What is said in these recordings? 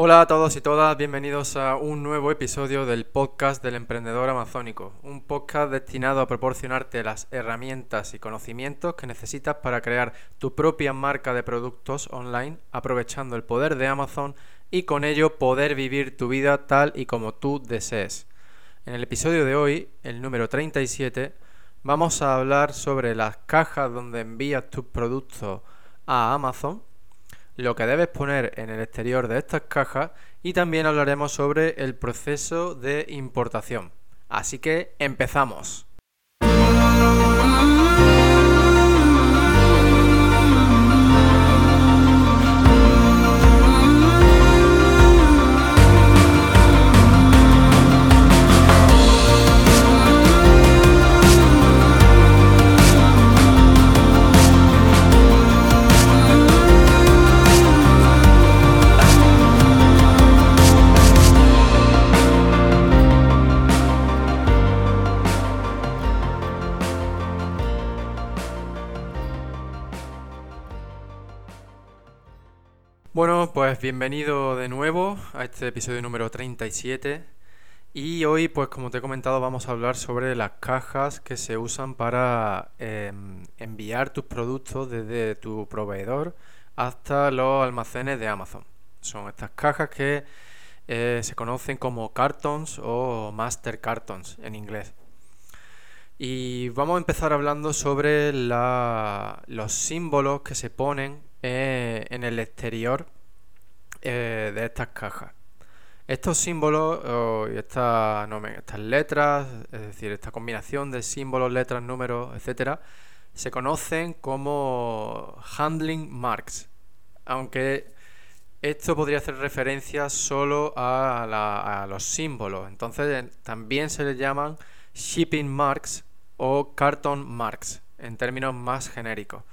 Hola a todos y todas, bienvenidos a un nuevo episodio del podcast del emprendedor amazónico, un podcast destinado a proporcionarte las herramientas y conocimientos que necesitas para crear tu propia marca de productos online, aprovechando el poder de Amazon y con ello poder vivir tu vida tal y como tú desees. En el episodio de hoy, el número 37, vamos a hablar sobre las cajas donde envías tus productos a Amazon lo que debes poner en el exterior de estas cajas y también hablaremos sobre el proceso de importación. Así que empezamos. Bueno, pues bienvenido de nuevo a este episodio número 37 y hoy pues como te he comentado vamos a hablar sobre las cajas que se usan para em, enviar tus productos desde tu proveedor hasta los almacenes de Amazon. Son estas cajas que eh, se conocen como cartons o master cartons en inglés. Y vamos a empezar hablando sobre los símbolos que se ponen eh, en el exterior eh, de estas cajas. Estos símbolos y estas, estas letras, es decir, esta combinación de símbolos, letras, números, etcétera, se conocen como handling marks. Aunque esto podría hacer referencia solo a, a los símbolos. Entonces también se les llaman shipping marks o carton marks en términos más genéricos.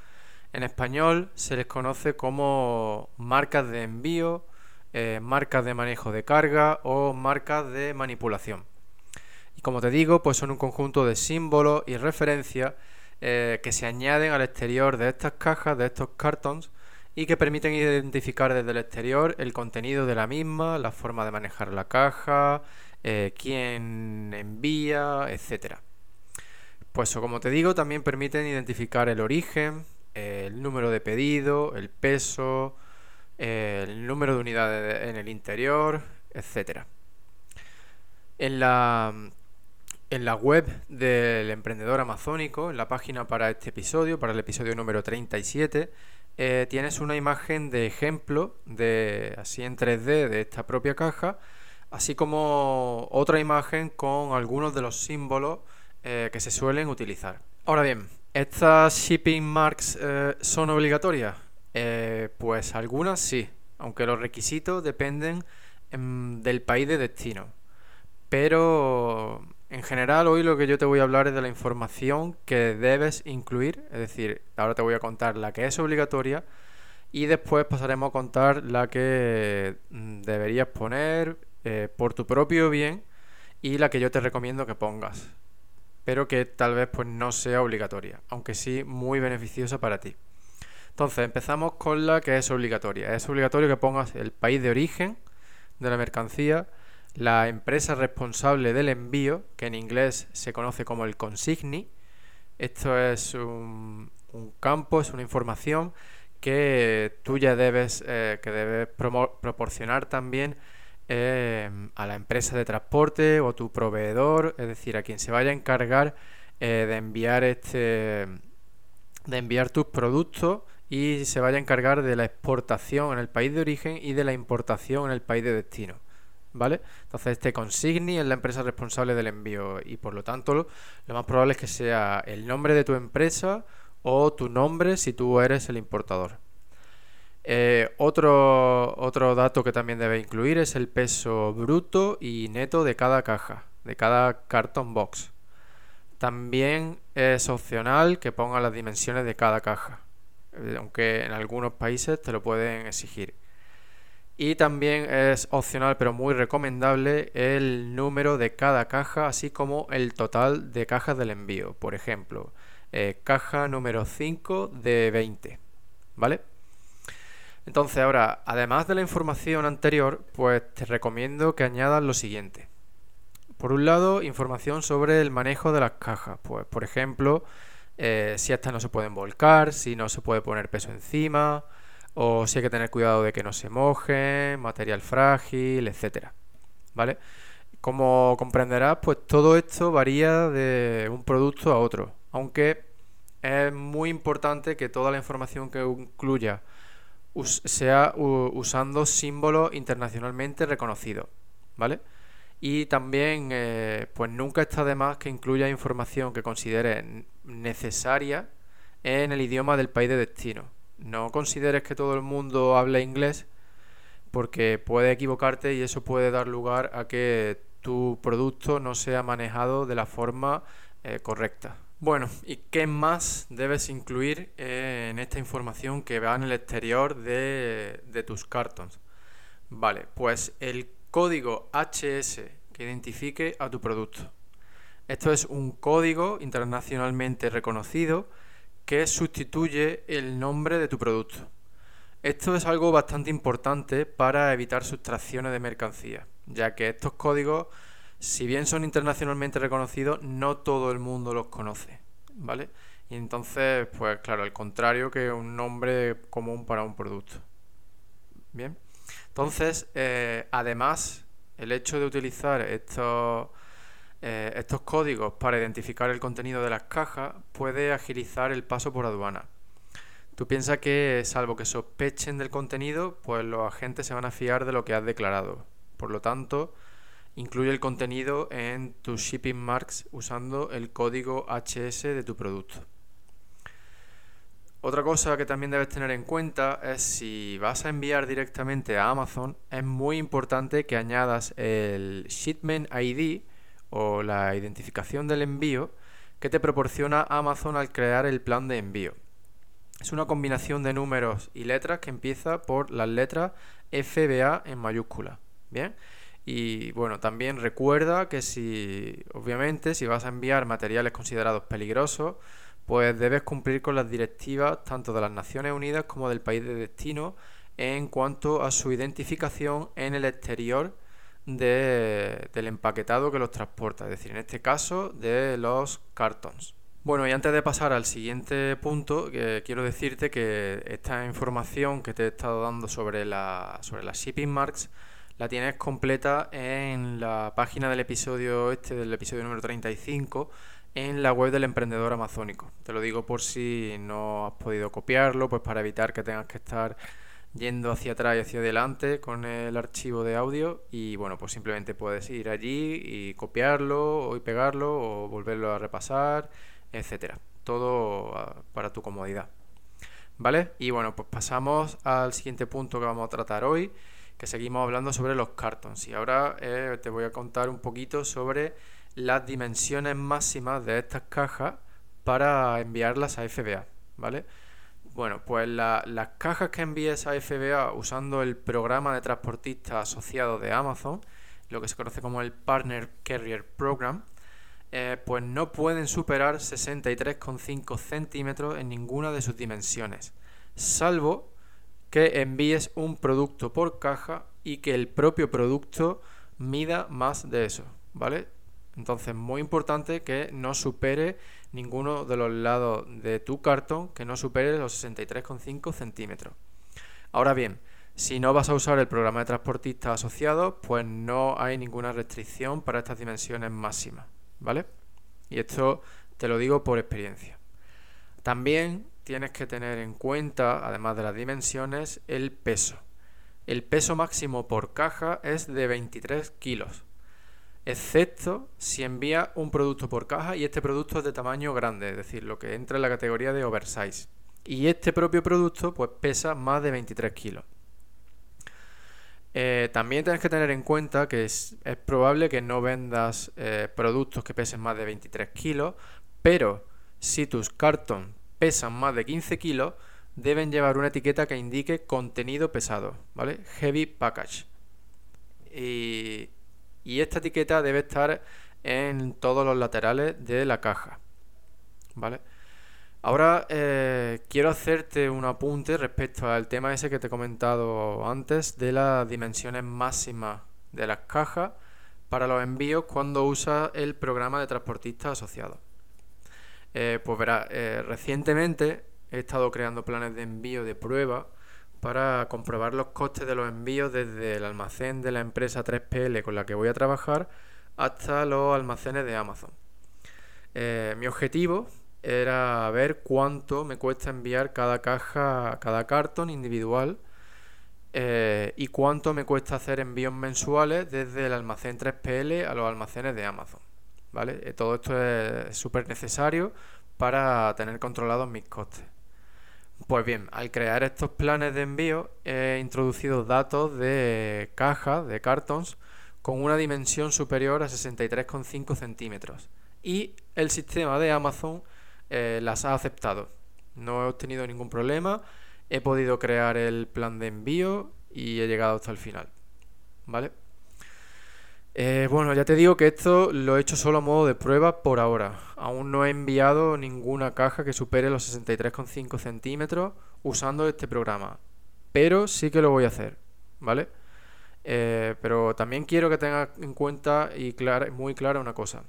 En español se les conoce como marcas de envío, eh, marcas de manejo de carga o marcas de manipulación. Y como te digo, pues son un conjunto de símbolos y referencias eh, que se añaden al exterior de estas cajas, de estos cartons, y que permiten identificar desde el exterior el contenido de la misma, la forma de manejar la caja, eh, quién envía, etc. Pues como te digo, también permiten identificar el origen, el número de pedido, el peso, el número de unidades en el interior, etc. En la, en la web del emprendedor amazónico, en la página para este episodio, para el episodio número 37, eh, tienes una imagen de ejemplo de así en 3D de esta propia caja, así como otra imagen con algunos de los símbolos eh, que se suelen utilizar. Ahora bien, ¿Estas shipping marks eh, son obligatorias? Eh, pues algunas sí, aunque los requisitos dependen em, del país de destino. Pero en general hoy lo que yo te voy a hablar es de la información que debes incluir, es decir, ahora te voy a contar la que es obligatoria y después pasaremos a contar la que mm, deberías poner eh, por tu propio bien y la que yo te recomiendo que pongas pero que tal vez pues no sea obligatoria, aunque sí muy beneficiosa para ti. Entonces, empezamos con la que es obligatoria. Es obligatorio que pongas el país de origen de la mercancía, la empresa responsable del envío, que en inglés se conoce como el consigni. Esto es un, campo, es una información que tú ya debes, eh, que debes proporcionar también Em, a la empresa de transporte o tu proveedor, es decir, a quien se vaya a encargar eh, de enviar este de enviar tus productos y se vaya a encargar de la exportación en el país de origen y de la importación en el país de destino. ¿Vale? Entonces este consigni es la empresa responsable del envío y por lo tanto lo, lo más probable es que sea el nombre de tu empresa o tu nombre si tú eres el importador. Eh, otro, otro dato que también debe incluir es el peso bruto y neto de cada caja, de cada carton box. También es opcional que ponga las dimensiones de cada caja, eh, aunque en algunos países te lo pueden exigir. Y también es opcional pero muy recomendable el número de cada caja, así como el total de cajas del envío. Por ejemplo, eh, caja número 5 de 20. ¿Vale? Entonces ahora, además de la información anterior, pues te recomiendo que añadas lo siguiente. Por un lado, información sobre el manejo de las cajas. Pues, por ejemplo, eh, si estas no se pueden volcar, si no se puede poner peso encima, o si hay que tener cuidado de que no se mojen, material frágil, etcétera. ¿Vale? Como comprenderás, pues todo esto varía de un producto a otro, aunque es muy importante que toda la información que incluya sea usando símbolos internacionalmente reconocidos, ¿vale? Y también, eh, pues nunca está de más que incluya información que considere necesaria en el idioma del país de destino. No consideres que todo el mundo hable inglés porque puede equivocarte y eso puede dar lugar a que tu producto no sea manejado de la forma eh, correcta. Bueno, ¿y qué más debes incluir eh, en esta información que va en el exterior de, de tus cartons? Vale, pues el código HS que identifique a tu producto. Esto es un código internacionalmente reconocido que sustituye el nombre de tu producto. Esto es algo bastante importante para evitar sustracciones de mercancía, ya que estos códigos, si bien son internacionalmente reconocidos, no todo el mundo los conoce, ¿vale? Y entonces, pues claro, al contrario que un nombre común para un producto. Bien. Entonces, eh, además, el hecho de utilizar estos, eh, estos códigos para identificar el contenido de las cajas puede agilizar el paso por aduana. Tú piensas que, salvo que sospechen del contenido, pues los agentes se van a fiar de lo que has declarado. Por lo tanto, incluye el contenido en tus shipping marks usando el código HS de tu producto. Otra cosa que también debes tener en cuenta es si vas a enviar directamente a Amazon, es muy importante que añadas el Shipment ID o la identificación del envío que te proporciona Amazon al crear el plan de envío. Es una combinación de números y letras que empieza por las letras FBA en mayúscula. Bien. Y bueno, también recuerda que si, obviamente, si vas a enviar materiales considerados peligrosos, pues debes cumplir con las directivas tanto de las Naciones Unidas como del país de destino en cuanto a su identificación en el exterior del empaquetado que los transporta, es decir, en este caso de los cartons. Bueno, y antes de pasar al siguiente punto, quiero decirte que esta información que te he estado dando sobre, la, sobre las shipping marks la tienes completa en la página del episodio este, del episodio número 35, en la web del emprendedor amazónico. Te lo digo por si no has podido copiarlo, pues para evitar que tengas que estar yendo hacia atrás y hacia adelante con el archivo de audio y bueno, pues simplemente puedes ir allí y copiarlo o pegarlo o volverlo a repasar, etcétera. Todo ah, para tu comodidad. ¿Vale? Y bueno, pues pasamos al siguiente punto que vamos a tratar hoy, que seguimos hablando sobre los cartons. Y ahora eh, te voy a contar un poquito sobre las dimensiones máximas de estas cajas para enviarlas a FBA, ¿vale? Bueno, pues las cajas que envíes a FBA usando el programa de transportista asociado de Amazon, lo que se conoce como el Partner Carrier Program, eh, pues no pueden superar 63,5 centímetros en ninguna de sus dimensiones, salvo que envíes un producto por caja y que el propio producto mida más de eso, ¿vale? Entonces, muy importante que no supere ninguno de los lados de tu cartón, que no supere los 63,5 centímetros. Ahora bien, si no vas a usar el programa de transportista asociado, pues no hay ninguna restricción para estas dimensiones máximas, ¿vale? Y esto te lo digo por experiencia. También tienes que tener en cuenta, además de las dimensiones, el peso. El peso máximo por caja es de 23 kilos excepto si envía un producto por caja y este producto es de tamaño grande, es decir, lo que entra en la categoría de oversize. Y este propio producto pues pesa más de 23 kilos. Eh, también tienes que tener en cuenta que es, probable que no vendas eh, productos que pesen más de 23 kilos, pero si tus cartons pesan más de 15 kilos, deben llevar una etiqueta que indique contenido pesado, ¿vale? Heavy package. Y esta etiqueta debe estar en todos los laterales de la caja. ¿Vale? Ahora eh, quiero hacerte un apunte respecto al tema ese que te he comentado antes de las dimensiones máximas de las cajas para los envíos cuando usa el programa de transportista asociado. Eh, pues verá, eh, recientemente he estado creando planes de envío de prueba para comprobar los costes de los envíos desde el almacén de la empresa 3PL con la que voy a trabajar hasta los almacenes de Amazon. mi objetivo era ver cuánto me cuesta enviar cada caja, cada cartón individual eh, y cuánto me cuesta hacer envíos mensuales desde el almacén 3PL a los almacenes de Amazon. ¿Vale? Eh, todo esto es súper necesario para tener controlados mis costes. Pues bien, al crear estos planes de envío he introducido datos de cajas, de cartons, con una dimensión superior a 63,5 centímetros. Y el sistema de Amazon eh, las ha aceptado. No he obtenido ningún problema, he podido crear el plan de envío y he llegado hasta el final. ¿Vale? Eh, bueno, ya te digo que esto lo he hecho solo a modo de prueba por ahora. Aún no he enviado ninguna caja que supere los 63,5 centímetros usando este programa. Pero sí que lo voy a hacer. ¿Vale? Eh, pero también quiero que tengas en cuenta y muy clara una cosa.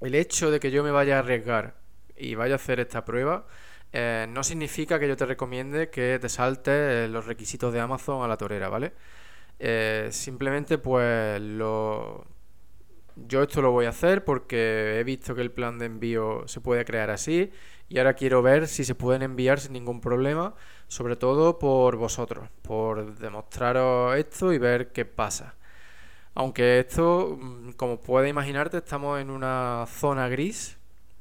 El hecho de que yo me vaya a arriesgar y vaya a hacer esta prueba, eh, no significa que yo te recomiende que te saltes los requisitos de Amazon a la torera, ¿vale? Eh, simplemente pues lo... Yo esto lo voy a hacer porque he visto que el plan de envío se puede crear así y ahora quiero ver si se pueden enviar sin ningún problema, sobre todo por vosotros, por demostraros esto y ver qué pasa. Aunque esto, mm, como puedes imaginarte, estamos en una zona gris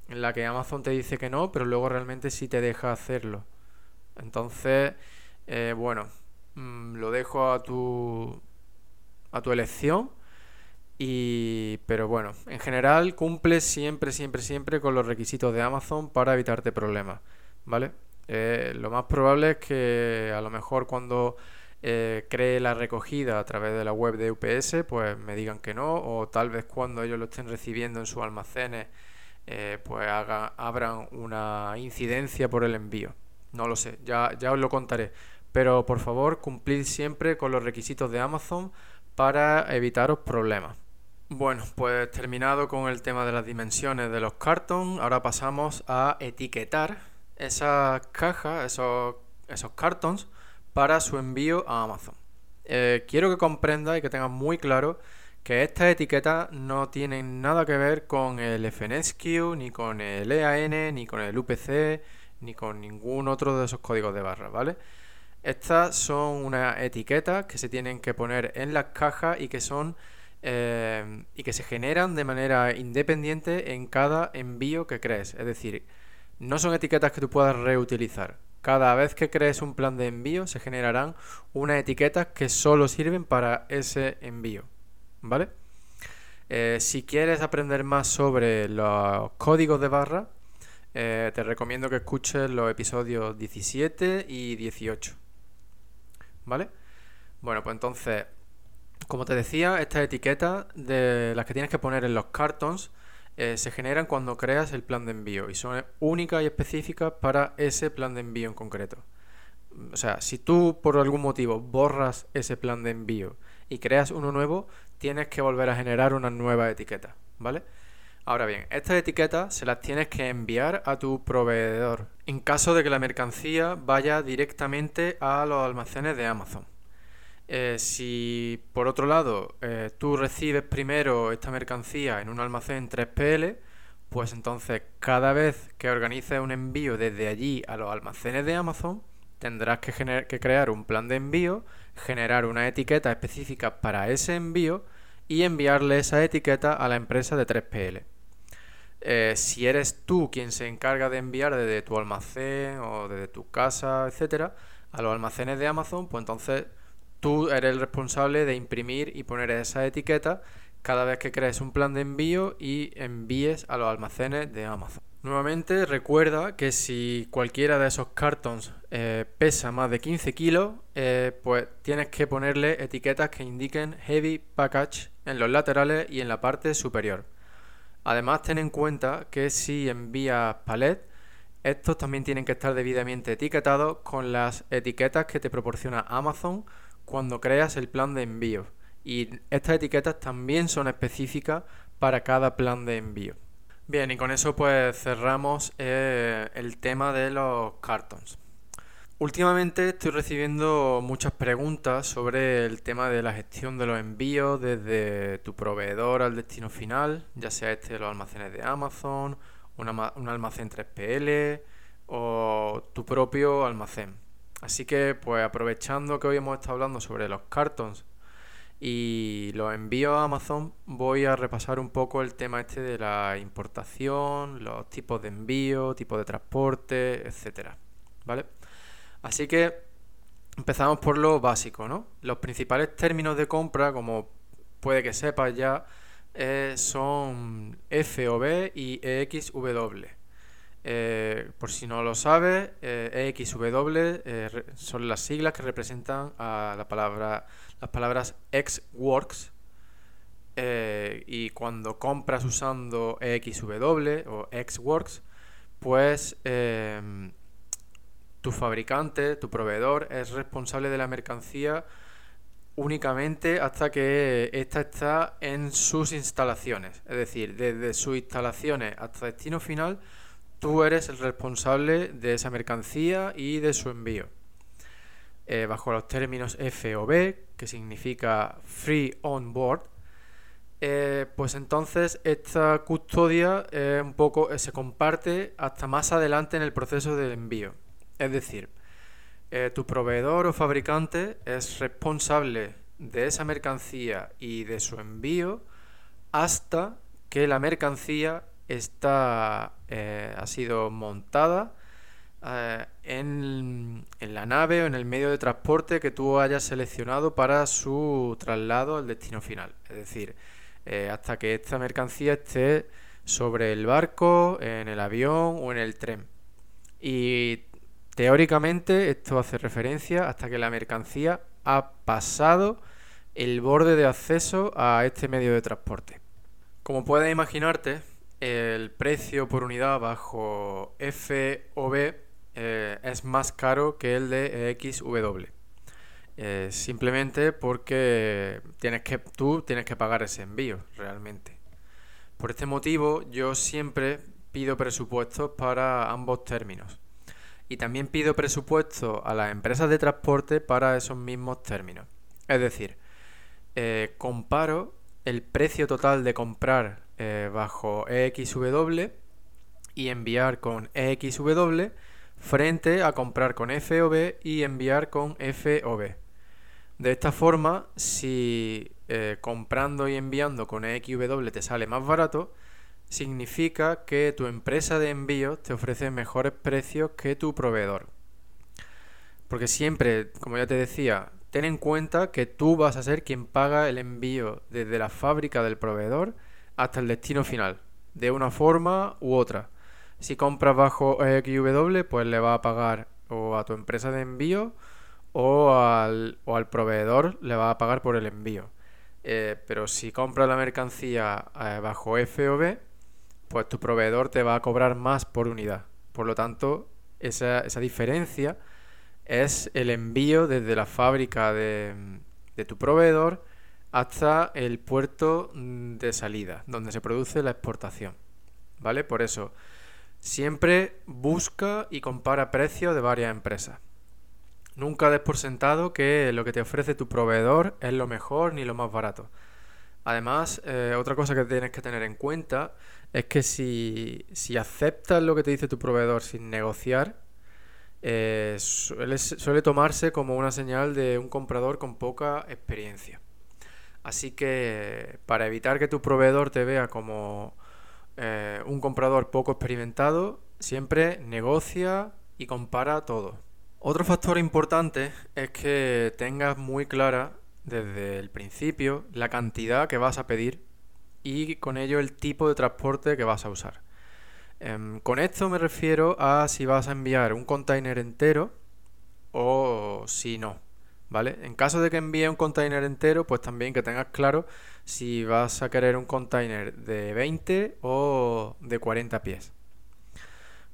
en la que Amazon te dice que no, pero luego realmente sí te deja hacerlo. Entonces, eh, bueno, mm, lo dejo a tu a tu elección. Y, pero bueno, en general cumple siempre, siempre, siempre con los requisitos de Amazon para evitarte problemas, ¿vale? Eh, lo más probable es que a lo mejor cuando eh, cree la recogida a través de la web de UPS, pues me digan que no, o tal vez cuando ellos lo estén recibiendo en sus almacenes eh, pues haga, abran una incidencia por el envío. No lo sé, ya, ya os lo contaré. Pero por favor, cumplid siempre con los requisitos de Amazon para evitaros problemas. Bueno, pues terminado con el tema de las dimensiones de los cartons, ahora pasamos a etiquetar esas cajas, esos, esos cartons, para su envío a Amazon. Eh, quiero que comprendas y que tengas muy claro que estas etiquetas no tienen nada que ver con el FNSQ, ni con el EAN, ni con el UPC, ni con ningún otro de esos códigos de barras, ¿vale? Estas son unas etiquetas que se tienen que poner en las cajas y que son eh, y que se generan de manera independiente en cada envío que crees. Es decir, no son etiquetas que tú puedas reutilizar. Cada vez que crees un plan de envío se generarán unas etiquetas que solo sirven para ese envío. ¿vale? Eh, si quieres aprender más sobre los códigos de barra, eh, te recomiendo que escuches los episodios 17 y 18. ¿Vale? Bueno, pues entonces, como te decía, estas etiquetas de las que tienes que poner en los cartons eh, se generan cuando creas el plan de envío y son únicas y específicas para ese plan de envío en concreto. O sea, si tú por algún motivo borras ese plan de envío y creas uno nuevo, tienes que volver a generar una nueva etiqueta, ¿vale? Ahora bien, estas etiquetas se las tienes que enviar a tu proveedor en caso de que la mercancía vaya directamente a los almacenes de Amazon. Eh, si por otro lado eh, tú recibes primero esta mercancía en un almacén 3PL, pues entonces cada vez que organices un envío desde allí a los almacenes de Amazon, tendrás que, que crear un plan de envío, generar una etiqueta específica para ese envío y enviarle esa etiqueta a la empresa de 3PL. Eh, si eres tú quien se encarga de enviar desde tu almacén o desde tu casa, etcétera, a los almacenes de Amazon, pues entonces tú eres el responsable de imprimir y poner esa etiqueta cada vez que crees un plan de envío y envíes a los almacenes de Amazon. Nuevamente recuerda que si cualquiera de esos cartons eh, pesa más de 15 kilos, eh, pues tienes que ponerle etiquetas que indiquen Heavy Package en los laterales y en la parte superior. Además ten en cuenta que si envías palet, estos también tienen que estar debidamente etiquetados con las etiquetas que te proporciona Amazon cuando creas el plan de envío. Y estas etiquetas también son específicas para cada plan de envío. Bien, y con eso pues cerramos eh, el tema de los cartons. Últimamente estoy recibiendo muchas preguntas sobre el tema de la gestión de los envíos desde tu proveedor al destino final, ya sea este de los almacenes de Amazon un almacén 3PL o tu propio almacén. Así que pues aprovechando que hoy hemos estado hablando sobre los cartons y los envíos a Amazon, voy a repasar un poco el tema este de la importación, los tipos de envío, tipos de transporte, etcétera. ¿Vale? Así que empezamos por lo básico, ¿no? Los principales términos de compra, como puede que sepas ya, eh, son FOB y EXW. Eh, por si no lo sabes, EXW eh, son las siglas que representan a la palabra, las palabras Xworks. y cuando compras usando EXW o Xworks, pues tu fabricante, tu proveedor, es responsable de la mercancía únicamente hasta que ésta está en sus instalaciones. Es decir, desde sus instalaciones hasta destino final, tú eres el responsable de esa mercancía y de su envío. Eh, bajo los términos FOB, que significa Free On Board, eh, pues entonces esta custodia un poco eh, se comparte hasta más adelante en el proceso del envío. Es decir, eh, tu proveedor o fabricante es responsable de esa mercancía y de su envío hasta que la mercancía está, eh, ha sido montada eh, en, en, la nave o en el medio de transporte que tú hayas seleccionado para su traslado al destino final. Es decir, hasta que esta mercancía esté sobre el barco, en el avión o en el tren. Y Teóricamente esto hace referencia hasta que la mercancía ha pasado el borde de acceso a este medio de transporte. Como puedes imaginarte, el precio por unidad bajo FOB eh, es más caro que el de XW. Eh, simplemente porque tienes que, tú tienes que pagar ese envío realmente. Por este motivo yo siempre pido presupuestos para ambos términos y también pido presupuesto a las empresas de transporte para esos mismos términos. Es decir, eh, comparo el precio total de comprar eh, bajo EXW y enviar con EXW frente a comprar con FOB y enviar con FOB. De esta forma, si eh, comprando y enviando con EXW te sale más barato, significa que tu empresa de envío te ofrece mejores precios que tu proveedor. Porque siempre, como ya te decía, ten en cuenta que tú vas a ser quien paga el envío desde la fábrica del proveedor hasta el destino final, de una forma u otra. Si compras bajo XW, pues le va a pagar o a tu empresa de envío o al, o al proveedor le va a pagar por el envío. Eh, pero si compras la mercancía eh, bajo FOB, pues tu proveedor te va a cobrar más por unidad. Por lo tanto, esa, diferencia es el envío desde la fábrica de, de tu proveedor hasta el puerto de salida, donde se produce la exportación. ¿Vale? Por eso, siempre busca y compara precios de varias empresas. Nunca des por sentado que lo que te ofrece tu proveedor es lo mejor ni lo más barato. Además, eh, otra cosa que tienes que tener en cuenta es que si, aceptas lo que te dice tu proveedor sin negociar, eh, suele, tomarse como una señal de un comprador con poca experiencia. Así que para evitar que tu proveedor te vea como eh, un comprador poco experimentado, siempre negocia y compara todo. Otro factor importante es que tengas muy clara desde el principio la cantidad que vas a pedir y con ello el tipo de transporte que vas a usar. Em, con esto me refiero a si vas a enviar un container entero o si no. ¿Vale? En caso de que envíe un container entero, pues también que tengas claro si vas a querer un container de 20 o de 40 pies.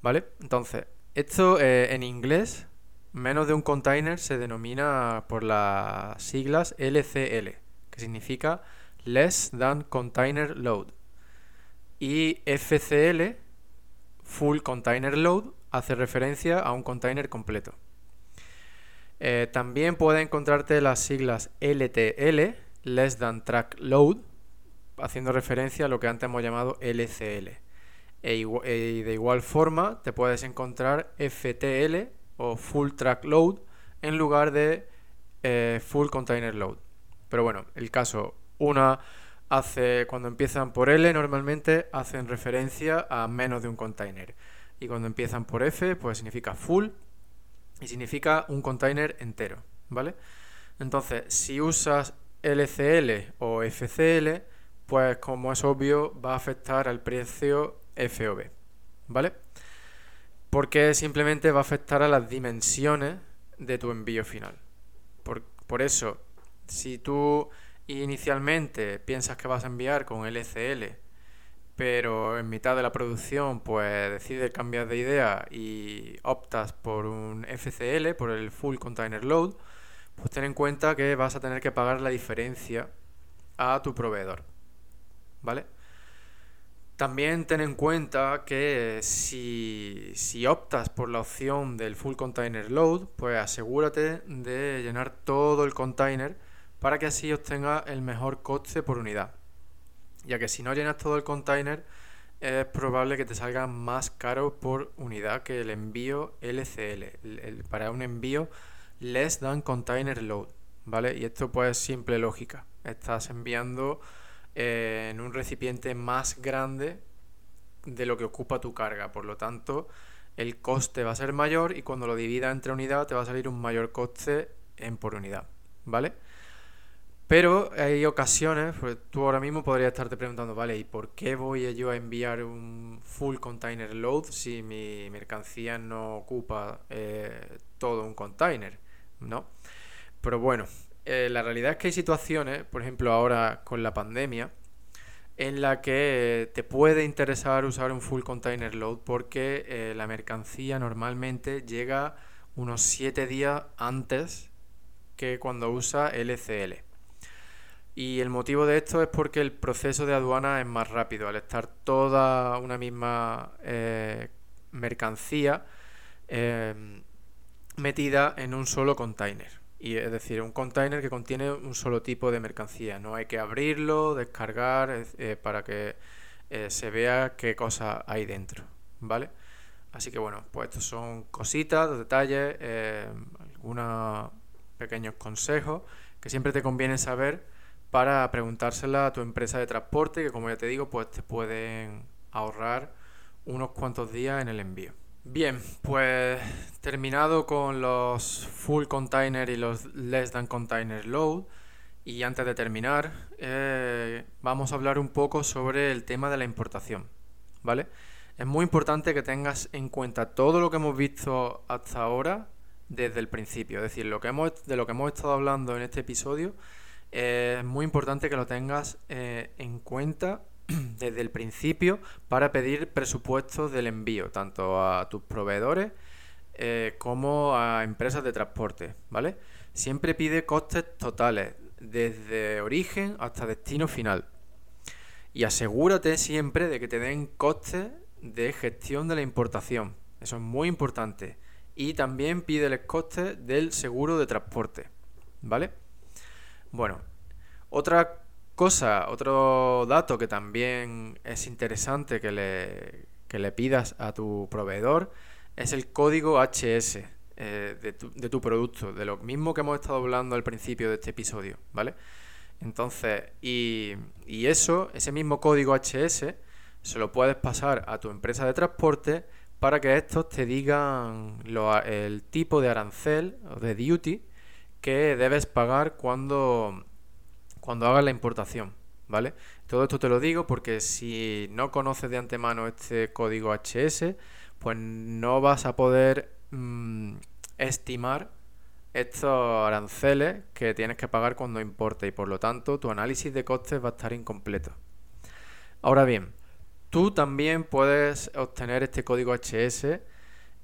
¿Vale? Entonces, esto eh, en inglés, menos de un container se denomina por las siglas LCL, que significa Less Than Container Load. Y FCL, Full Container Load, hace referencia a un container completo. Eh, también puedes encontrarte las siglas LTL, Less Than Track Load, haciendo referencia a lo que antes hemos llamado LCL. E y de igual forma te puedes encontrar FTL o Full Track Load en lugar de eh, Full Container Load. Pero bueno, el caso, una hace, cuando empiezan por L normalmente hacen referencia a menos de un container. Y cuando empiezan por F, pues significa full y significa un container entero, ¿vale? Entonces, si usas LCL o FCL, pues como es obvio, va a afectar al precio FOB, ¿vale? Porque simplemente va a afectar a las dimensiones de tu envío final. Por, por eso, si tú inicialmente piensas que vas a enviar con LCL, pero en mitad de la producción pues decides cambiar de idea y optas por un FCL, por el Full Container Load, pues ten en cuenta que vas a tener que pagar la diferencia a tu proveedor. ¿Vale? También ten en cuenta que si, si, optas por la opción del Full Container Load, pues asegúrate de llenar todo el container para que así obtenga el mejor coste por unidad. Ya que si no llenas todo el container, es probable que te salga más caro por unidad que el envío LCL, para un envío less than container load, ¿vale? Y esto pues es simple lógica. Estás enviando eh, en un recipiente más grande de lo que ocupa tu carga, por lo tanto el coste va a ser mayor y cuando lo divida entre unidad te va a salir un mayor coste en por unidad, ¿vale? Pero hay ocasiones, pues tú ahora mismo podrías estarte preguntando, vale, ¿y por qué voy yo a enviar un full container load si mi mercancía no ocupa eh, todo un container? ¿No? Pero bueno, eh, la realidad es que hay situaciones, por ejemplo ahora con la pandemia, en la que te puede interesar usar un full container load porque eh, la mercancía normalmente llega unos 7 días antes que cuando usa LCL. Y el motivo de esto es porque el proceso de aduana es más rápido. Al estar toda una misma eh, mercancía eh, metida en un solo container. Y es decir, un container que contiene un solo tipo de mercancía. No hay que abrirlo, descargar eh, para que se vea qué cosa hay dentro. ¿Vale? Así que bueno, pues estos son cositas, detalles, algunos pequeños consejos que siempre te conviene saber para preguntársela a tu empresa de transporte, que como ya te digo, pues te pueden ahorrar unos cuantos días en el envío. Bien, pues terminado con los full container y los less than container load. Y antes de terminar, eh, vamos a hablar un poco sobre el tema de la importación. ¿Vale? Es muy importante que tengas en cuenta todo lo que hemos visto hasta ahora desde el principio. Es decir, lo que hemos, de lo que hemos estado hablando en este episodio es muy importante que lo tengas eh, en cuenta desde el principio para pedir presupuestos del envío, tanto a tus proveedores eh, como a empresas de transporte, ¿vale? Siempre pide costes totales, desde origen hasta destino final. Y asegúrate siempre de que te den costes de gestión de la importación. Eso es muy importante. Y también pídeles costes del seguro de transporte, ¿vale? Bueno, otra cosa, otro dato que también es interesante que le, le pidas a tu proveedor es el código HS eh, de, tu, de, tu, producto, de lo mismo que hemos estado hablando al principio de este episodio, ¿vale? Entonces, y, y eso, ese mismo código HS, se lo puedes pasar a tu empresa de transporte para que estos te digan el tipo de arancel o de duty que debes pagar cuando, cuando hagas la importación, ¿vale? Todo esto te lo digo porque si no conoces de antemano este código HS, pues no vas a poder mm, estimar estos aranceles que tienes que pagar cuando importe y por lo tanto tu análisis de costes va a estar incompleto. Ahora bien, Tú también puedes obtener este código HS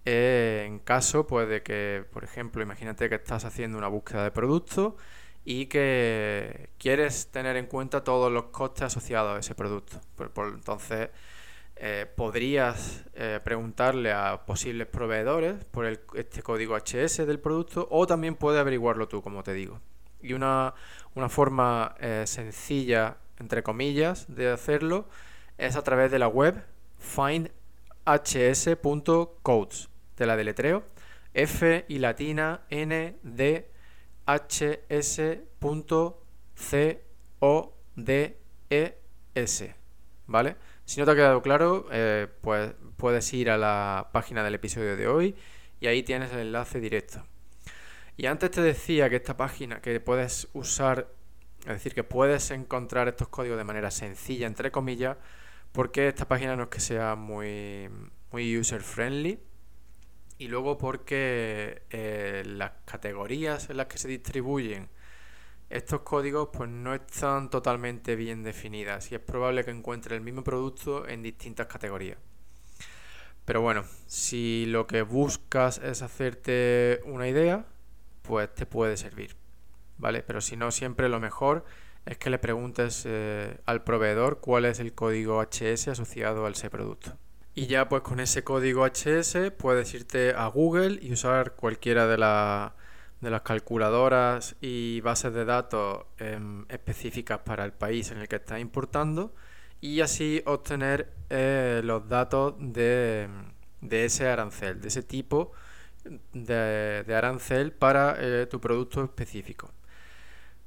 en caso pues, de que, por ejemplo, imagínate que estás haciendo una búsqueda de producto y que quieres tener en cuenta todos los costes asociados a ese producto. entonces, eh, podrías eh, preguntarle a posibles proveedores por este código HS del producto o también puedes averiguarlo tú, como te digo. Y una, forma eh, sencilla, entre comillas, de hacerlo es a través de la web findhs.codes. De la deletreo F y latina N D H S C O D E S. ¿Vale? Si no te ha quedado claro, eh, pues puedes ir a la página del episodio de hoy y ahí tienes el enlace directo. Y antes te decía que esta página que puedes usar, es decir, que puedes encontrar estos códigos de manera sencilla, entre comillas, porque esta página no es que sea muy, muy user friendly. Y luego porque eh, las categorías en las que se distribuyen estos códigos pues no están totalmente bien definidas y es probable que encuentre el mismo producto en distintas categorías. Pero bueno, si lo que buscas es hacerte una idea, pues te puede servir. ¿Vale? Pero si no, siempre lo mejor es que le preguntes eh, al proveedor cuál es el código HS asociado a ese producto. Y ya pues con ese código HS puedes irte a Google y usar cualquiera de las de las calculadoras y bases de datos em, específicas para el país en el que estás importando y así obtener eh, los datos de, ese arancel, de ese tipo de, arancel para eh, tu producto específico.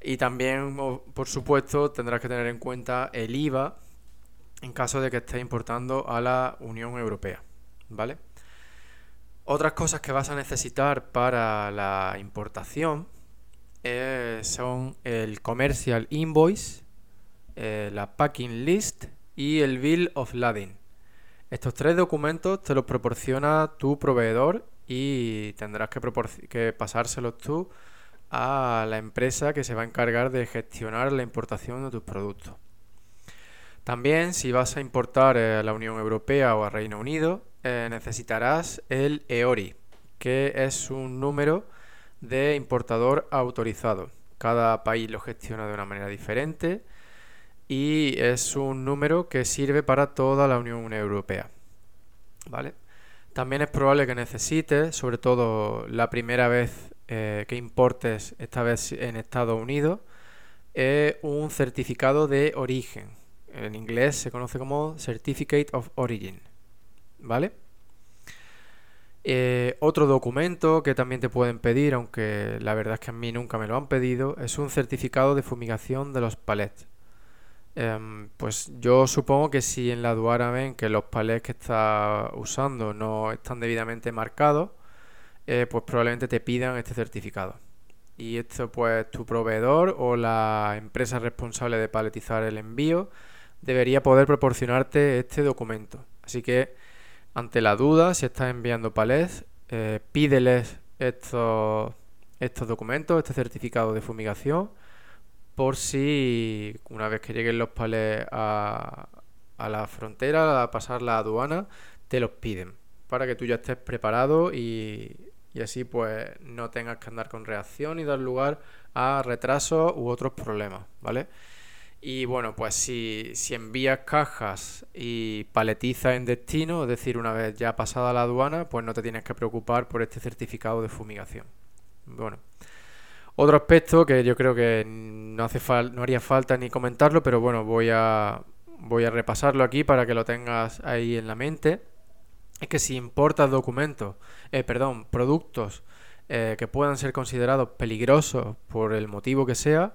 Y también, por supuesto, tendrás que tener en cuenta el IVA en caso de que estés importando a la Unión Europea. ¿Vale? Otras cosas que vas a necesitar para la importación eh, son el Commercial Invoice, eh, la Packing List y el Bill of Lading. Estos tres documentos te los proporciona tu proveedor y tendrás que pasárselos tú a la empresa que se va a encargar de gestionar la importación de tus productos. También si vas a importar a la Unión Europea o a Reino Unido, eh, necesitarás el EORI, que es un número de importador autorizado. Cada país lo gestiona de una manera diferente y es un número que sirve para toda la Unión Europea. ¿Vale? También es probable que necesites, sobre todo la primera vez eh, que importes, esta vez en Estados Unidos, eh, un certificado de origen. En inglés se conoce como Certificate of Origin. ¿vale? Eh, otro documento que también te pueden pedir, aunque la verdad es que a mí nunca me lo han pedido, es un certificado de fumigación de los palets. Em, pues yo supongo que si en la aduana ven que los palets que estás usando no están debidamente marcados, eh, pues probablemente te pidan este certificado. Y esto pues tu proveedor o la empresa responsable de paletizar el envío debería poder proporcionarte este documento. Así que ante la duda, si estás enviando palés, eh, pídeles estos, estos documentos, este certificado de fumigación, por si una vez que lleguen los palés a, a la frontera, a pasar la aduana, te los piden para que tú ya estés preparado y, y así pues no tengas que andar con reacción y dar lugar a retrasos u otros problemas, ¿vale? Y bueno, pues si, si envías cajas y paletizas en destino, es decir, una vez ya pasada la aduana, pues no te tienes que preocupar por este certificado de fumigación. Bueno, otro aspecto que yo creo que no, hace no haría falta ni comentarlo, pero bueno, voy a, voy a repasarlo aquí para que lo tengas ahí en la mente. Es que si importas documentos, eh, perdón, productos eh, que puedan ser considerados peligrosos por el motivo que sea,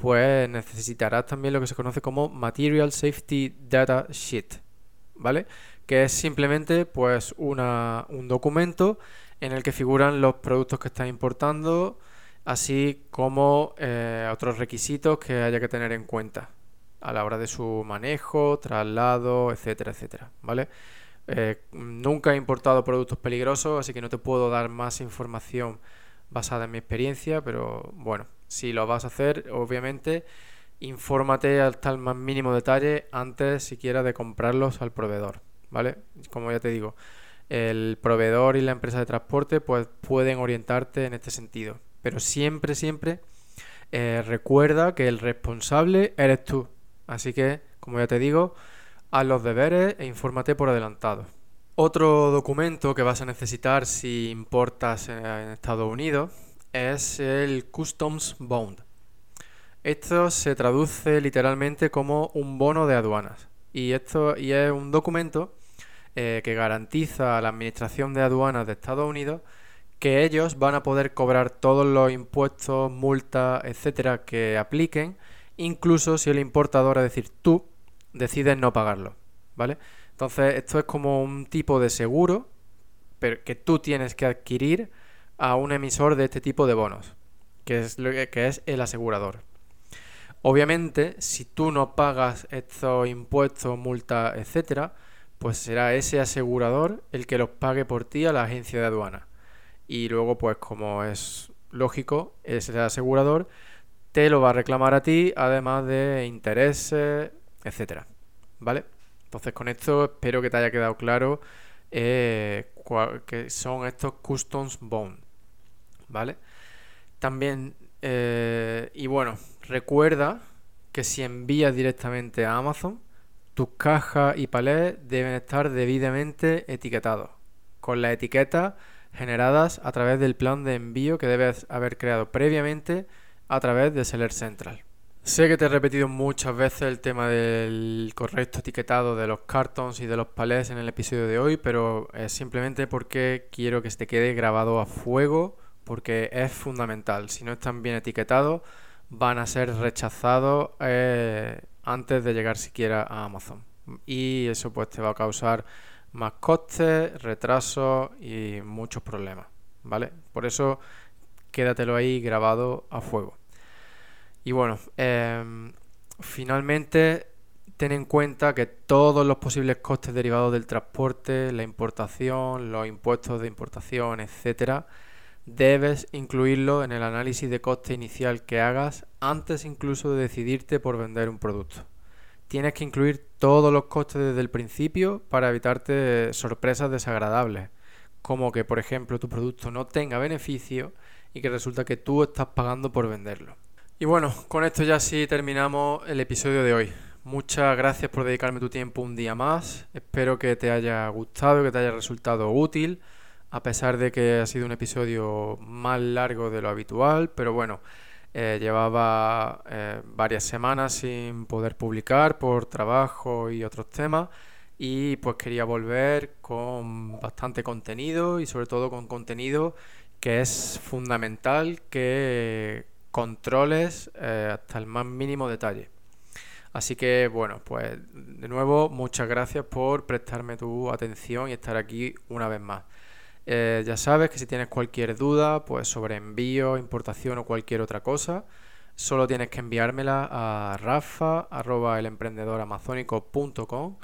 pues necesitarás también lo que se conoce como Material Safety Data Sheet, ¿vale? Que es simplemente pues una, un documento en el que figuran los productos que estás importando, así como eh, otros requisitos que haya que tener en cuenta a la hora de su manejo, traslado, etcétera, etcétera, ¿vale? Eh, nunca he importado productos peligrosos, así que no te puedo dar más información basada en mi experiencia, pero bueno, si lo vas a hacer, obviamente infórmate hasta el más mínimo detalle antes siquiera de comprarlos al proveedor, ¿vale? Como ya te digo, el proveedor y la empresa de transporte pues pueden orientarte en este sentido, pero siempre, siempre eh, recuerda que el responsable eres tú, así que, como ya te digo, haz los deberes e infórmate por adelantado. Otro documento que vas a necesitar si importas en Estados Unidos es el Customs Bond. Esto se traduce literalmente como un bono de aduanas. Y esto y es un documento eh, que garantiza a la Administración de Aduanas de Estados Unidos que ellos van a poder cobrar todos los impuestos, multas, etcétera, que apliquen, incluso si el importador, es decir, tú, decides no pagarlo. ¿Vale? Entonces, esto es como un tipo de seguro pero que tú tienes que adquirir a un emisor de este tipo de bonos, que es, lo que es el asegurador. Obviamente, si tú no pagas estos impuestos, multas, etcétera, pues será ese asegurador el que los pague por ti a la agencia de aduana. Y luego, pues como es lógico, ese asegurador te lo va a reclamar a ti, además de intereses, etcétera. ¿Vale? Entonces, con esto espero que te haya quedado claro eh, que son estos Customs Bond. ¿Vale? También, eh, y bueno, Recuerda que si envías directamente a Amazon, tus cajas y palés deben estar debidamente etiquetados, con las etiquetas generadas a través del plan de envío que debes haber creado previamente a través de Seller Central. Sé que te he repetido muchas veces el tema del correcto etiquetado de los cartons y de los palés en el episodio de hoy, pero es simplemente porque quiero que se te quede grabado a fuego, porque es fundamental. Si no están bien etiquetados, van a ser rechazados eh, antes de llegar siquiera a Amazon. Y eso pues te va a causar más costes, retrasos y muchos problemas. ¿Vale? Por eso quédatelo ahí grabado a fuego. Y bueno, em, finalmente ten en cuenta que todos los posibles costes derivados del transporte, la importación, los impuestos de importación, etcétera, debes incluirlo en el análisis de coste inicial que hagas antes incluso de decidirte por vender un producto. Tienes que incluir todos los costes desde el principio para evitarte sorpresas desagradables, como que por ejemplo tu producto no tenga beneficio y que resulta que tú estás pagando por venderlo. Y bueno, con esto ya sí terminamos el episodio de hoy. Muchas gracias por dedicarme tu tiempo un día más. Espero que te haya gustado, que te haya resultado útil a pesar de que ha sido un episodio más largo de lo habitual, pero bueno, eh, llevaba eh, varias semanas sin poder publicar por trabajo y otros temas y pues quería volver con bastante contenido y sobre todo con contenido que es fundamental que controles eh, hasta el más mínimo detalle. Así que bueno, pues de nuevo muchas gracias por prestarme tu atención y estar aquí una vez más. Eh, ya sabes que si tienes cualquier duda pues sobre envío, importación o cualquier otra cosa, solo tienes que enviármela a rafa@elemprendedoramazónico.com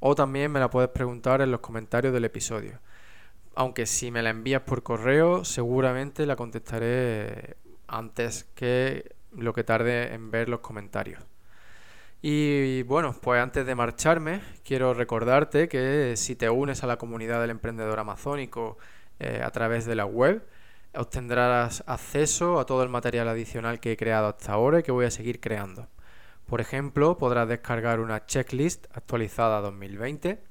o también me la puedes preguntar en los comentarios del episodio. Aunque si me la envías por correo, seguramente la contestaré antes que lo que tarde en ver los comentarios. Y bueno, pues antes de marcharme, quiero recordarte que si te unes a la comunidad del emprendedor amazónico eh, a través de la web, obtendrás acceso a todo el material adicional que he creado hasta ahora y que voy a seguir creando. Por ejemplo, podrás descargar una checklist actualizada 2020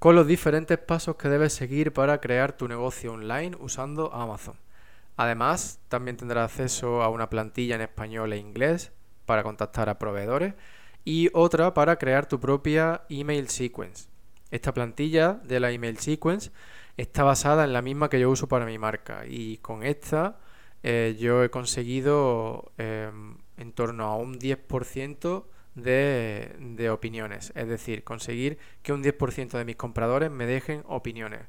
con los diferentes pasos que debes seguir para crear tu negocio online usando Amazon. Además, también tendrás acceso a una plantilla en español e inglés para contactar a proveedores y otra para crear tu propia email sequence. Esta plantilla de la email sequence está basada en la misma que yo uso para mi marca y con esta eh, yo he conseguido em, en torno a un 10% de, de opiniones, es decir, conseguir que un 10% de mis compradores me dejen opiniones,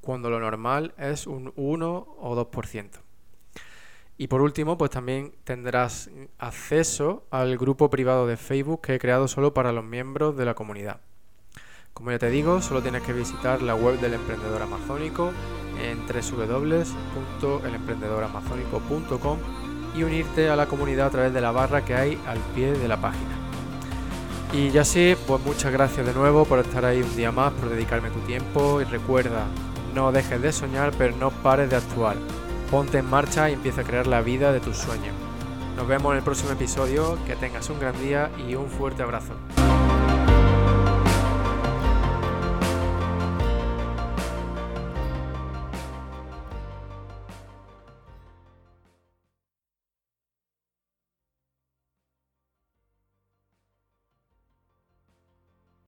cuando lo normal es un 1 o 2%. Y por último, pues también tendrás acceso al grupo privado de Facebook que he creado solo para los miembros de la comunidad. Como ya te digo, solo tienes que visitar la web del emprendedor amazónico en www.elemprendedoramazónico.com y unirte a la comunidad a través de la barra que hay al pie de la página. Y ya sí, pues muchas gracias de nuevo por estar ahí un día más, por dedicarme tu tiempo y recuerda, no dejes de soñar, pero no pares de actuar. Ponte en marcha y empieza a crear la vida de tus sueños. Nos vemos en el próximo episodio, que tengas un gran día y un fuerte abrazo.